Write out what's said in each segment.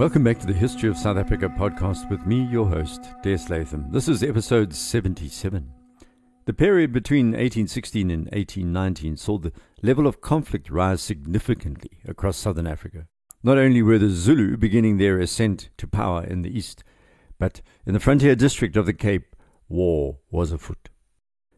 Welcome back to the History of South Africa podcast with me, your host, Des Latham. This is episode 77. The period between 1816 and 1819 saw the level of conflict rise significantly across southern Africa. Not only were the Zulu beginning their ascent to power in the east, but in the frontier district of the Cape, war was afoot.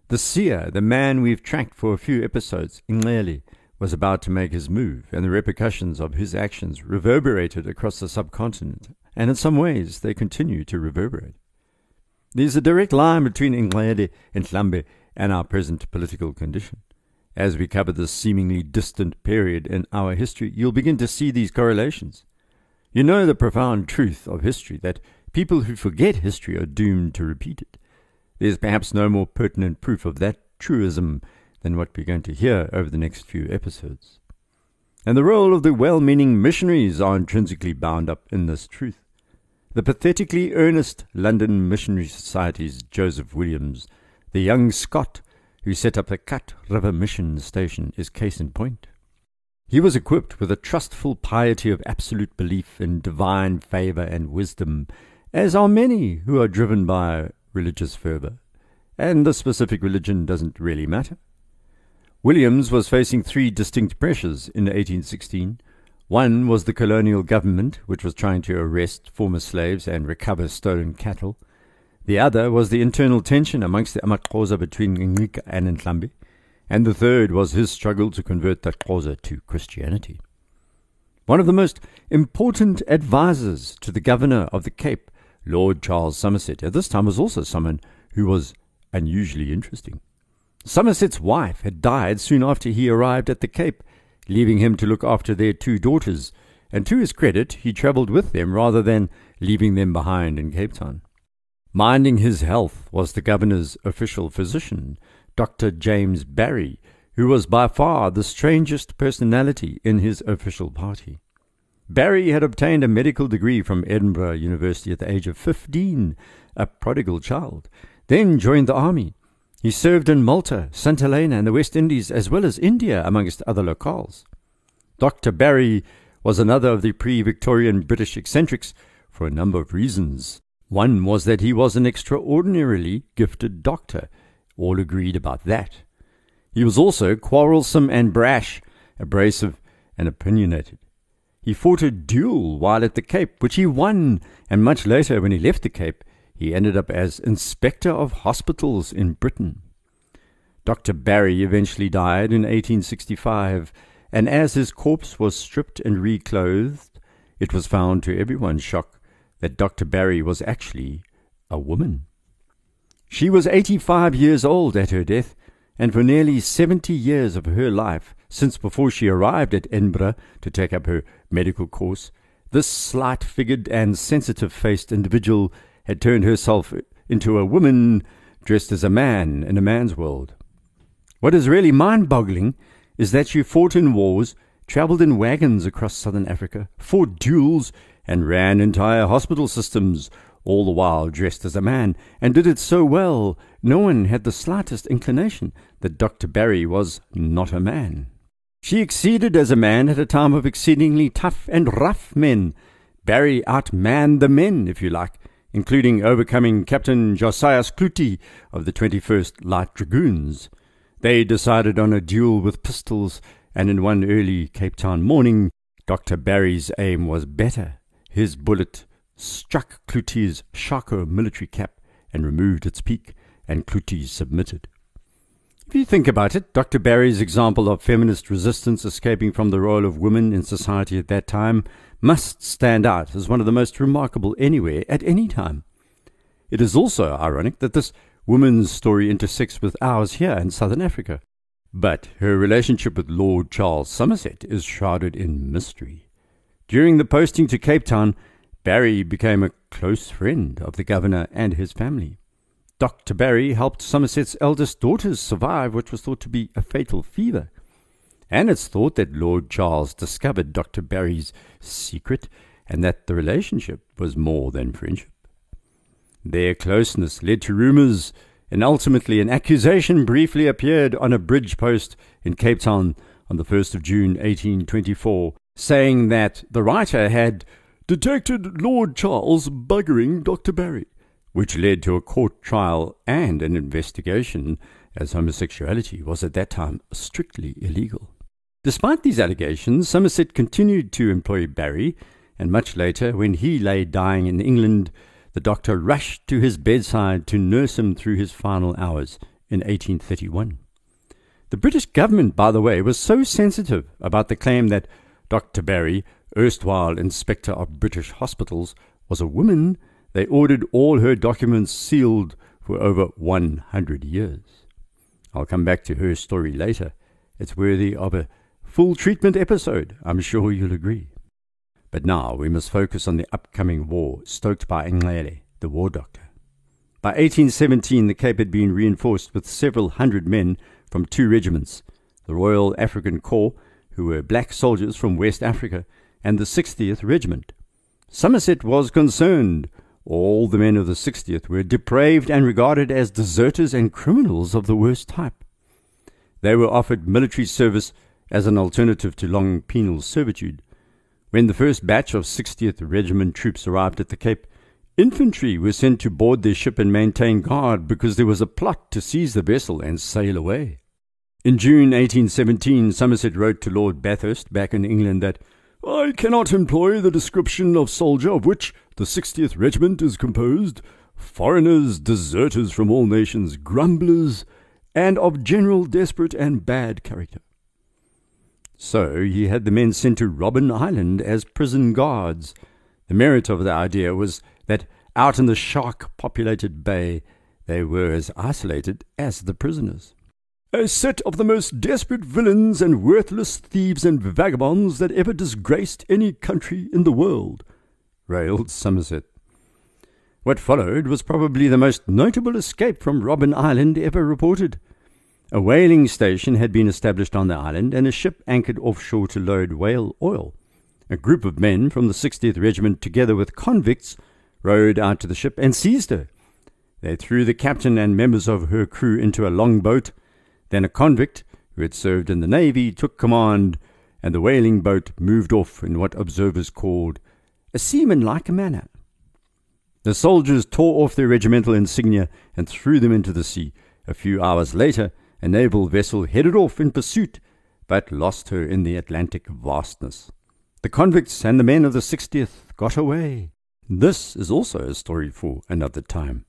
The seer, the man we've tracked for a few episodes, Nxele, was about to make his move, and the repercussions of his actions reverberated across the subcontinent, and in some ways they continue to reverberate. There's a direct line between Nxele and Ndlambe and our present political condition. As we cover this seemingly distant period in our history, you'll begin to see these correlations. You know the profound truth of history that people who forget history are doomed to repeat it. There's perhaps no more pertinent proof of that truism than what we're going to hear over the next few episodes. And the role of the well meaning missionaries are intrinsically bound up in this truth. The pathetically earnest London Missionary Society's Joseph Williams, the young Scot who set up the Kat River Mission Station, is case in point. He was equipped with a trustful piety of absolute belief in divine favour and wisdom, as are many who are driven by religious fervour. And the specific religion doesn't really matter. Williams was facing three distinct pressures in 1816. One was the colonial government, which was trying to arrest former slaves and recover stolen cattle. The other was the internal tension amongst the Amaxhosa between Ngqika and Ndlambe. And the third was his struggle to convert the Xhosa to Christianity. One of the most important advisers to the governor of the Cape, Lord Charles Somerset, at this time was also someone who was unusually interesting. Somerset's wife had died soon after he arrived at the Cape, leaving him to look after their two daughters, and to his credit, he travelled with them rather than leaving them behind in Cape Town. Minding his health was the governor's official physician, Dr. James Barry, who was by far the strangest personality in his official party. Barry had obtained a medical degree from Edinburgh University at the age of 15, a prodigal child, then joined the army he served in Malta, St. Helena, and the West Indies, as well as India, amongst other locales. Dr. Barry was another of the pre Victorian British eccentrics for a number of reasons. One was that he was an extraordinarily gifted doctor. All agreed about that. He was also quarrelsome and brash, abrasive and opinionated. He fought a duel while at the Cape, which he won, and much later, when he left the Cape, he ended up as Inspector of Hospitals in Britain. Dr. Barry eventually died in 1865, and as his corpse was stripped and reclothed, it was found to everyone's shock that Dr. Barry was actually a woman. She was 85 years old at her death, and for nearly 70 years of her life, since before she arrived at Edinburgh to take up her medical course, this slight figured and sensitive faced individual had turned herself into a woman dressed as a man in a man's world. What is really mind boggling is that she fought in wars, travelled in wagons across southern Africa, fought duels, and ran entire hospital systems, all the while dressed as a man, and did it so well no one had the slightest inclination that Dr. Barry was not a man. She exceeded as a man at a time of exceedingly tough and rough men. Barry outmanned the men, if you like, including overcoming Captain Josias Cloete of the 21st Light Dragoons. They decided on a duel with pistols, and in one early Cape Town morning, Dr. Barry's aim was better. His bullet struck Cloete's shako military cap and removed its peak, and Cloete submitted. If you think about it, Dr. Barry's example of feminist resistance escaping from the role of women in society at that time must stand out as one of the most remarkable anywhere at any time. It is also ironic that this woman's story intersects with ours here in southern Africa. But her relationship with Lord Charles Somerset is shrouded in mystery. During the posting to Cape Town, Barry became a close friend of the governor and his family. Dr. Barry helped Somerset's eldest daughters survive what was thought to be a fatal fever and it's thought that Lord Charles discovered Dr. Barry's secret and that the relationship was more than friendship. Their closeness led to rumours, and ultimately an accusation briefly appeared on a bridge post in Cape Town on the 1st of June 1824, saying that the writer had detected Lord Charles buggering Dr. Barry, which led to a court trial and an investigation, as homosexuality was at that time strictly illegal. Despite these allegations, Somerset continued to employ Barry, and much later, when he lay dying in England, the doctor rushed to his bedside to nurse him through his final hours in 1831. The British government, by the way, was so sensitive about the claim that Dr. Barry, erstwhile inspector of British hospitals, was a woman, they ordered all her documents sealed for over 100 years. I'll come back to her story later. It's worthy of a full treatment episode, I'm sure you'll agree. But now we must focus on the upcoming war stoked by Nxele, the war doctor. By 1817, the Cape had been reinforced with several hundred men from two regiments the Royal African Corps, who were black soldiers from West Africa, and the 60th Regiment. Somerset was concerned. All the men of the 60th were depraved and regarded as deserters and criminals of the worst type. They were offered military service as an alternative to long penal servitude. When the first batch of 60th Regiment troops arrived at the Cape, infantry were sent to board their ship and maintain guard because there was a plot to seize the vessel and sail away. In June 1817, Somerset wrote to Lord Bathurst back in England that I cannot employ the description of soldier of which the 60th Regiment is composed, foreigners, deserters from all nations, grumblers, and of general desperate and bad character. So he had the men sent to Robben Island as prison guards. The merit of the idea was that out in the shark populated bay they were as isolated as the prisoners a set of the most desperate villains and worthless thieves and vagabonds that ever disgraced any country in the world, railed Somerset. What followed was probably the most notable escape from Robben Island ever reported. A whaling station had been established on the island, and a ship anchored offshore to load whale oil. A group of men from the 60th Regiment, together with convicts, rowed out to the ship and seized her. They threw the captain and members of her crew into a long boat then a convict, who had served in the navy, took command, and the whaling boat moved off in what observers called a seaman-like manner. The soldiers tore off their regimental insignia and threw them into the sea. A few hours later, a naval vessel headed off in pursuit, but lost her in the Atlantic vastness. The convicts and the men of the 60th got away. This is also a story for another time.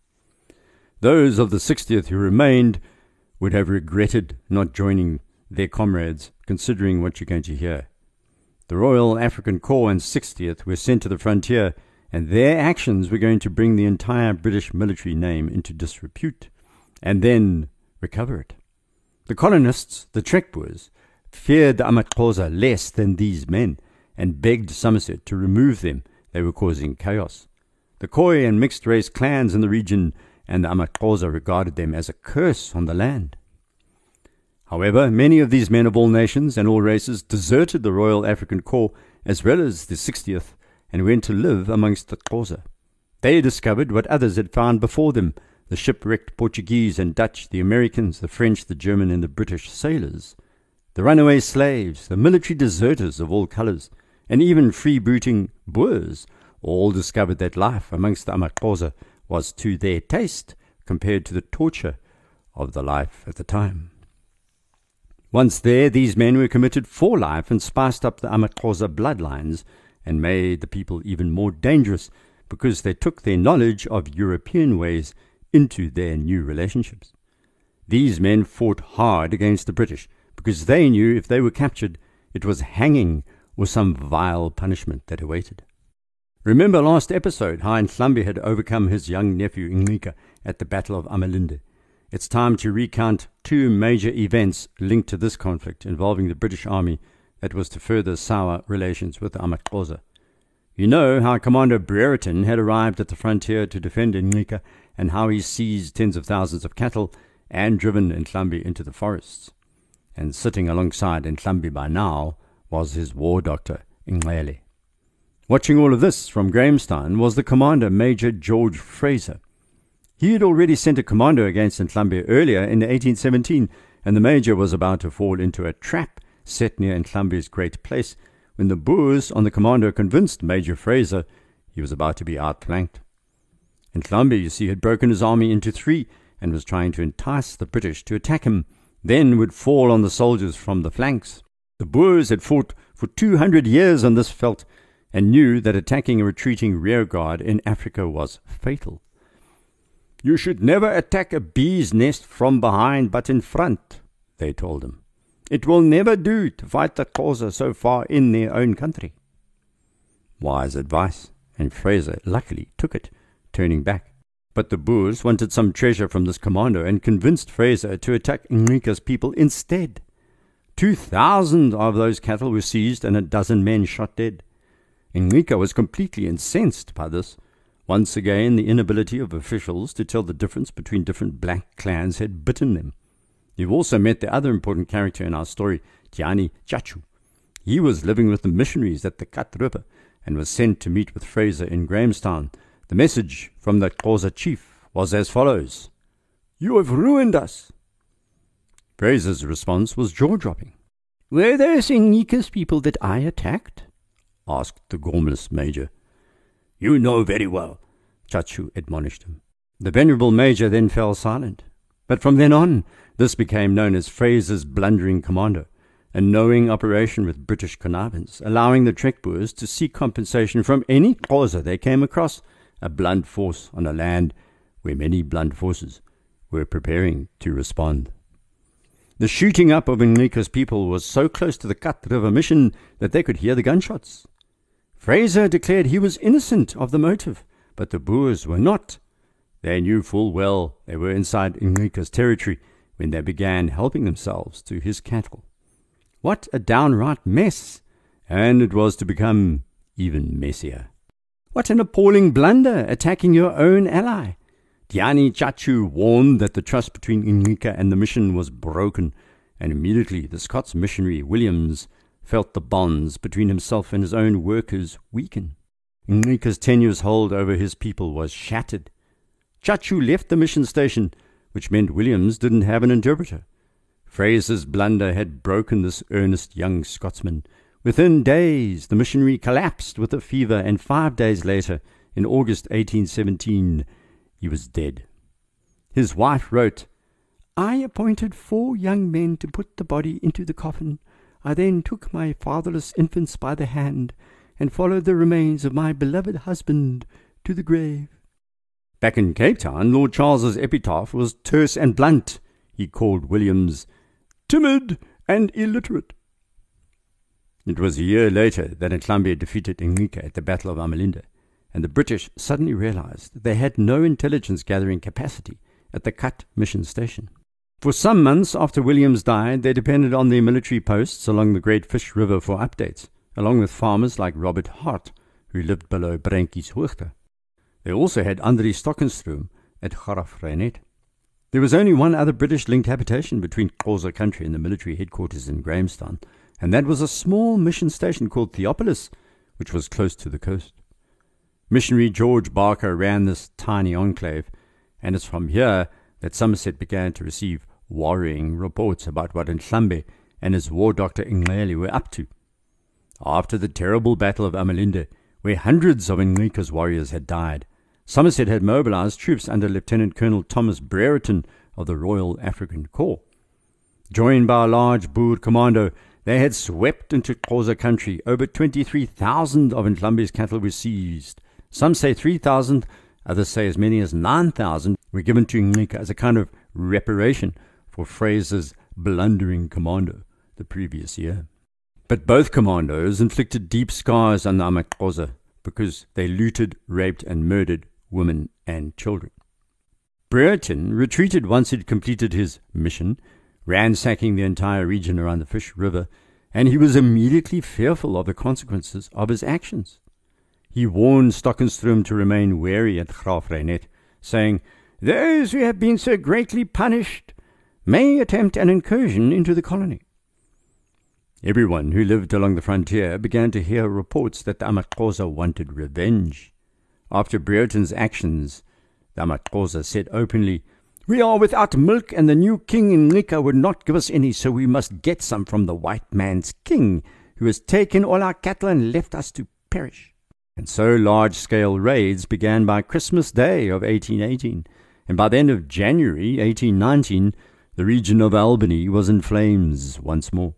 Those of the 60th who remained would have regretted not joining their comrades, considering what you're going to hear. The Royal African Corps and 60th were sent to the frontier, and their actions were going to bring the entire British military name into disrepute, and then recover it. The colonists, the Trekboers, feared the Amaxhosa less than these men, and begged Somerset to remove them. They were causing chaos. The Khoi and mixed race clans in the region and the Amaxhosa regarded them as a curse on the land. However, many of these men of all nations and all races deserted the Royal African Corps as well as the 60th and went to live amongst the Xhosa. They discovered what others had found before them the shipwrecked Portuguese and Dutch, the Americans, the French, the German, and the British sailors, the runaway slaves, the military deserters of all colours, and even freebooting Boers, all discovered that life amongst the Amaxhosa was to their taste compared to the torture of the life at the time. Once there, these men were committed for life and spiced up the Amaxhosa bloodlines and made the people even more dangerous because they took their knowledge of European ways into their new relationships. These men fought hard against the British because they knew if they were captured, it was hanging or some vile punishment that awaited. Remember last episode how Ndlambe had overcome his young nephew Nqika at the Battle of Amalinde. It's time to recount two major events linked to this conflict involving the British Army that was to further sour relations with the. You know how Commander Brereton had arrived at the frontier to defend Nqika and how he seized tens of thousands of cattle and driven Ndlambe into the forests. And sitting alongside Ndlambe by now was his war doctor, Nxele. Watching all of this from Grahamstown was the commander, Major George Fraser. He had already sent a commando against Ndlambe earlier in 1817, and the major was about to fall into a trap set near Ndlambe's great place when the Boers on the commando convinced Major Fraser he was about to be outflanked. Ndlambe, you see, had broken his army into three and was trying to entice the British to attack him, then would fall on the soldiers from the flanks. The Boers had fought for 200 years on this veldt and knew that attacking a retreating rearguard in Africa was fatal. You should never attack a bee's nest from behind but in front, they told him. It will never do to fight the Xhosa so far in their own country. Wise advice, and Fraser luckily took it, turning back. But the Boers wanted some treasure from this commander and convinced Fraser to attack Nqika's people instead. Two thousand of those cattle were seized and a dozen men shot dead. Nqika was completely incensed by this. Once again, the inability of officials to tell the difference between different black clans had bitten them. You've also met the other important character in our story, Tiani Chachu. He was living with the missionaries at the Kat River and was sent to meet with Fraser in Grahamstown. The message from the Xhosa chief was as follows You have ruined us. Fraser's response was jaw dropping. Were those Nqika's people that I attacked? asked the gormless major. You know very well, Chachu admonished him. The venerable major then fell silent. But from then on, this became known as Fraser's blundering commando, a knowing operation with British connivance, allowing the Trek Boers to seek compensation from any Xhosa they came across, a blunt force on a land where many blunt forces were preparing to respond. The shooting up of Nqika's people was so close to the Kat River mission that they could hear the gunshots. Fraser declared he was innocent of the motive, but the Boers were not. They knew full well they were inside Nqika's territory when they began helping themselves to his cattle. What a downright mess! And it was to become even messier. What an appalling blunder, attacking your own ally. Tiani Chachu warned that the trust between Nqika and the mission was broken, and immediately the Scots missionary Williams felt the bonds between himself and his own workers weaken. Nqika's tenuous hold over his people was shattered. Chachu left the mission station, which meant Williams didn't have an interpreter. Fraser's blunder had broken this earnest young Scotsman. Within days, the missionary collapsed with a fever, and five days later, in August 1817, he was dead. His wife wrote, I appointed four young men to put the body into the coffin. I then took my fatherless infants by the hand and followed the remains of my beloved husband to the grave. Back in Cape Town, Lord Charles's epitaph was terse and blunt. He called Williams timid and illiterate. It was a year later that Ndlambe defeated Nqika at the Battle of Amalinde, and the British suddenly realized they had no intelligence gathering capacity at the Kat mission station. For some months after Williams died, they depended on the military posts along the Great Fish River for updates, along with farmers like Robert Hart, who lived below Bruintjes Hoogte. They also had Andri Stockenstrom at Graaff-Reinet. There was only one other British linked habitation between Xhosa country and the military headquarters in Grahamstown, and that was a small mission station called Theopolis, which was close to the coast. Missionary George Barker ran this tiny enclave, and it's from here that Somerset began to receive worrying reports about what Ndlambe and his war doctor Nxele were up to. After the terrible battle of Amalinde, where hundreds of Nqika's warriors had died, Somerset had mobilized troops under Lieutenant Colonel Thomas Brereton of the Royal African Corps. Joined by a large Boer commando, they had swept into Xhosa country. Over 23,000 of Ndlambe's cattle were seized. Some say 3,000, others say as many as 9,000 were given to Nqika as a kind of reparation for Fraser's blundering commando the previous year. But both commandos inflicted deep scars on the Amaxhosa because they looted, raped, and murdered women and children. Brereton retreated once he'd completed his mission, ransacking the entire region around the Fish River, and he was immediately fearful of the consequences of his actions. He warned Stockenstrom to remain wary at Graaff-Reinet, saying, Those who have been so greatly punished may attempt an incursion into the colony. Everyone who lived along the frontier began to hear reports that the Amaxhosa wanted revenge. After Brereton's actions, the Amaxhosa said openly, We are without milk, and the new king in Nika would not give us any, so we must get some from the white man's king, who has taken all our cattle and left us to perish. And so large scale raids began by Christmas Day of 1818, and by the end of January 1819, the region of Albany was in flames once more.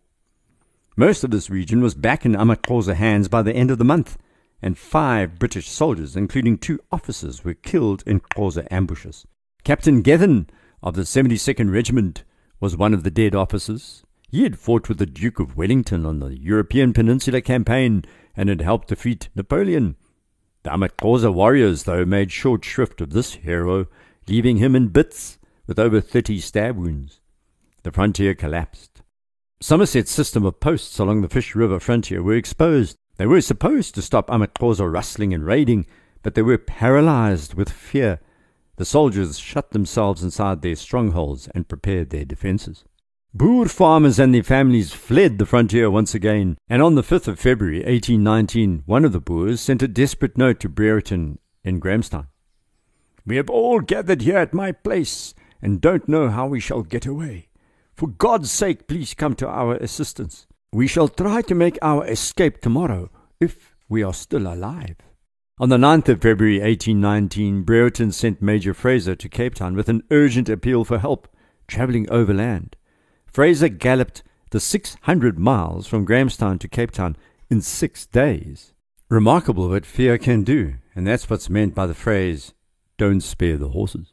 Most of this region was back in Amaxhosa hands by the end of the month, and five British soldiers, including two officers, were killed in Xhosa ambushes. Captain Gethin of the 72nd Regiment was one of the dead officers. He had fought with the Duke of Wellington on the European Peninsula campaign and had helped defeat Napoleon. The Amaxhosa warriors, though, made short shrift of this hero, leaving him in bits with over 30 stab wounds. The frontier collapsed. Somerset's system of posts along the Fish River frontier were exposed. They were supposed to stop Amaxhosa rustling and raiding, but they were paralyzed with fear. The soldiers shut themselves inside their strongholds and prepared their defences. Boer farmers and their families fled the frontier once again, and on the 5th of February 1819, one of the Boers sent a desperate note to Brereton in Grahamstown. We have all gathered here at my place and don't know how we shall get away. For God's sake, please come to our assistance. We shall try to make our escape tomorrow, if we are still alive. On the 9th of February 1819, Brereton sent Major Fraser to Cape Town with an urgent appeal for help, travelling overland. Fraser galloped the 600 miles from Grahamstown to Cape Town in six days. Remarkable what fear can do, and that's what's meant by the phrase, don't spare the horses.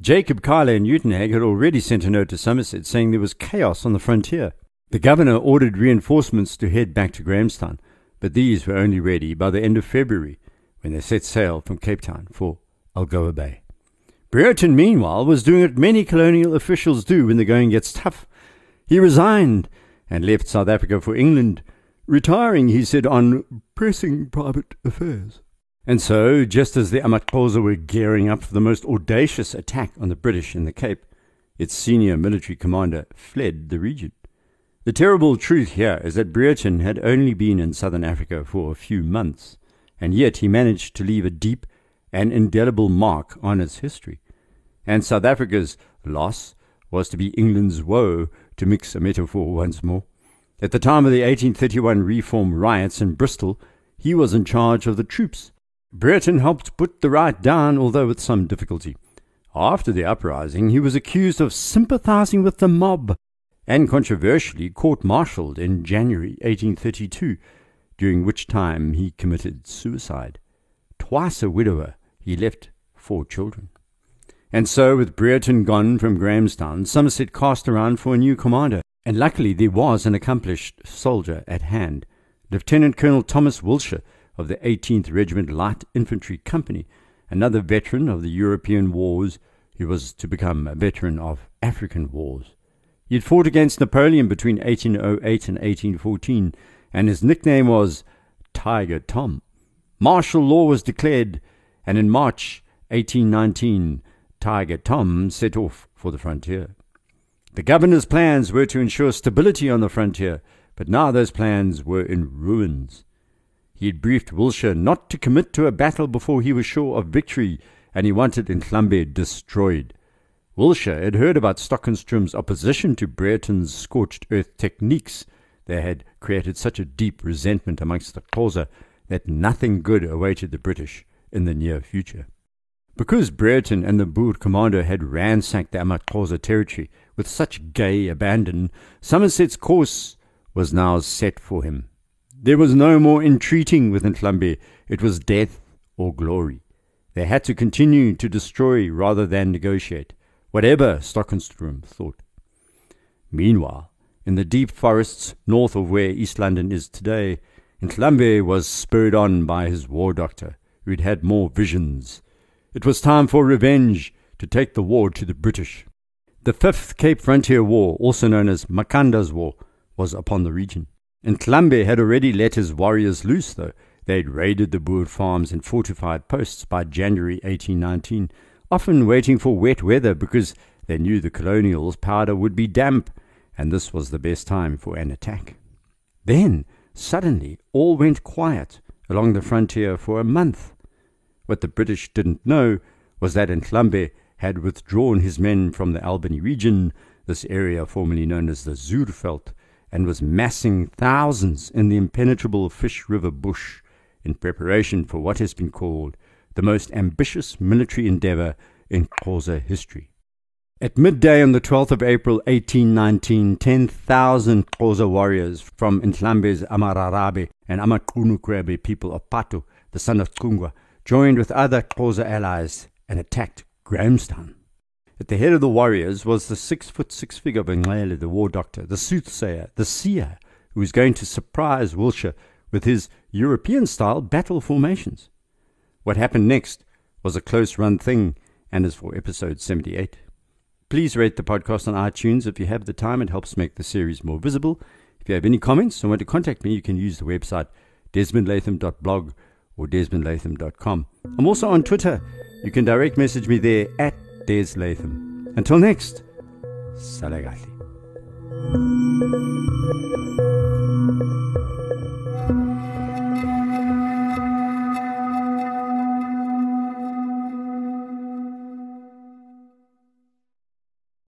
Jacob Cuyler and Uitenhage had already sent a note to Somerset saying there was chaos on the frontier. The governor ordered reinforcements to head back to Grahamstown, but these were only ready by the end of February when they set sail from Cape Town for Algoa Bay. Brereton, meanwhile, was doing what many colonial officials do when the going gets tough. He resigned and left South Africa for England, retiring, he said, on pressing private affairs. And so, just as the Amaxhosa were gearing up for the most audacious attack on the British in the Cape, its senior military commander fled the region. The terrible truth here is that Brereton had only been in southern Africa for a few months, and yet he managed to leave a deep and indelible mark on its history. And South Africa's loss was to be England's woe, to mix a metaphor once more. At the time of the 1831 Reform riots in Bristol, he was in charge of the troops Brereton helped put the riot down, although with some difficulty. After the uprising, he was accused of sympathizing with the mob and controversially court martialed in January 1832, during which time he committed suicide. Twice a widower, he left four children. And so, with Brereton gone from Grahamstown, Somerset cast around for a new commander, and luckily there was an accomplished soldier at hand. Lieutenant Colonel Thomas Wilshire of the 18th Regiment Light Infantry Company, another veteran of the European wars he was to become a veteran of African wars. He had fought against Napoleon between 1808 and 1814, and his nickname was Tiger Tom. Martial law was declared, and in March 1819, Tiger Tom set off for the frontier. The governor's plans were to ensure stability on the frontier, but now those plans were in ruins. He had briefed Wilshire not to commit to a battle before he was sure of victory, and he wanted Ndlambe destroyed. Wilshire had heard about Stockenstrom's opposition to Brereton's scorched earth techniques. They had created such a deep resentment amongst the Xhosa that nothing good awaited the British in the near future. Because Brereton and the Boer commander had ransacked the Amaxhosa territory with such gay abandon, Somerset's course was now set for him. There was no more entreating with Ndlambe. It was death or glory. They had to continue to destroy rather than negotiate, whatever Stockenstrom thought. Meanwhile, in the deep forests north of where East London is today, Ndlambe was spurred on by his war doctor, who had had more visions. It was time for revenge, to take the war to the British. The Fifth Cape Frontier War, also known as Makanda's War, was upon the region. Ndlambe had already let his warriors loose, though. They had raided the Boer farms and fortified posts by January 1819, often waiting for wet weather because they knew the colonials' powder would be damp, and this was the best time for an attack. Then, suddenly, all went quiet along the frontier for a month. What the British didn't know was that Ndlambe had withdrawn his men from the Albany region, this area formerly known as the Zuurveld, and was massing thousands in the impenetrable Fish River bush in preparation for what has been called the most ambitious military endeavor in Xhosa history. At midday on the 12th of April 1819, 10,000 Xhosa warriors from Ndlambe's Amararabe and Amaqunukrebe people of Patu, the son of Cungwa, joined with other Xhosa allies and attacked Grahamstown. At the head of the warriors was the six foot six figure of Bengaele, the war doctor, the soothsayer, the seer, who was going to surprise Wilshire with his European style battle formations. What happened next was a close run thing and is for episode 78. Please rate the podcast on iTunes if you have the time. It helps make the series more visible. If you have any comments or want to contact me, you can use the website desmondlatham.blog or desmondlatham.com. I'm also on Twitter. You can direct message me there at Des Latham. Until next, Salagali.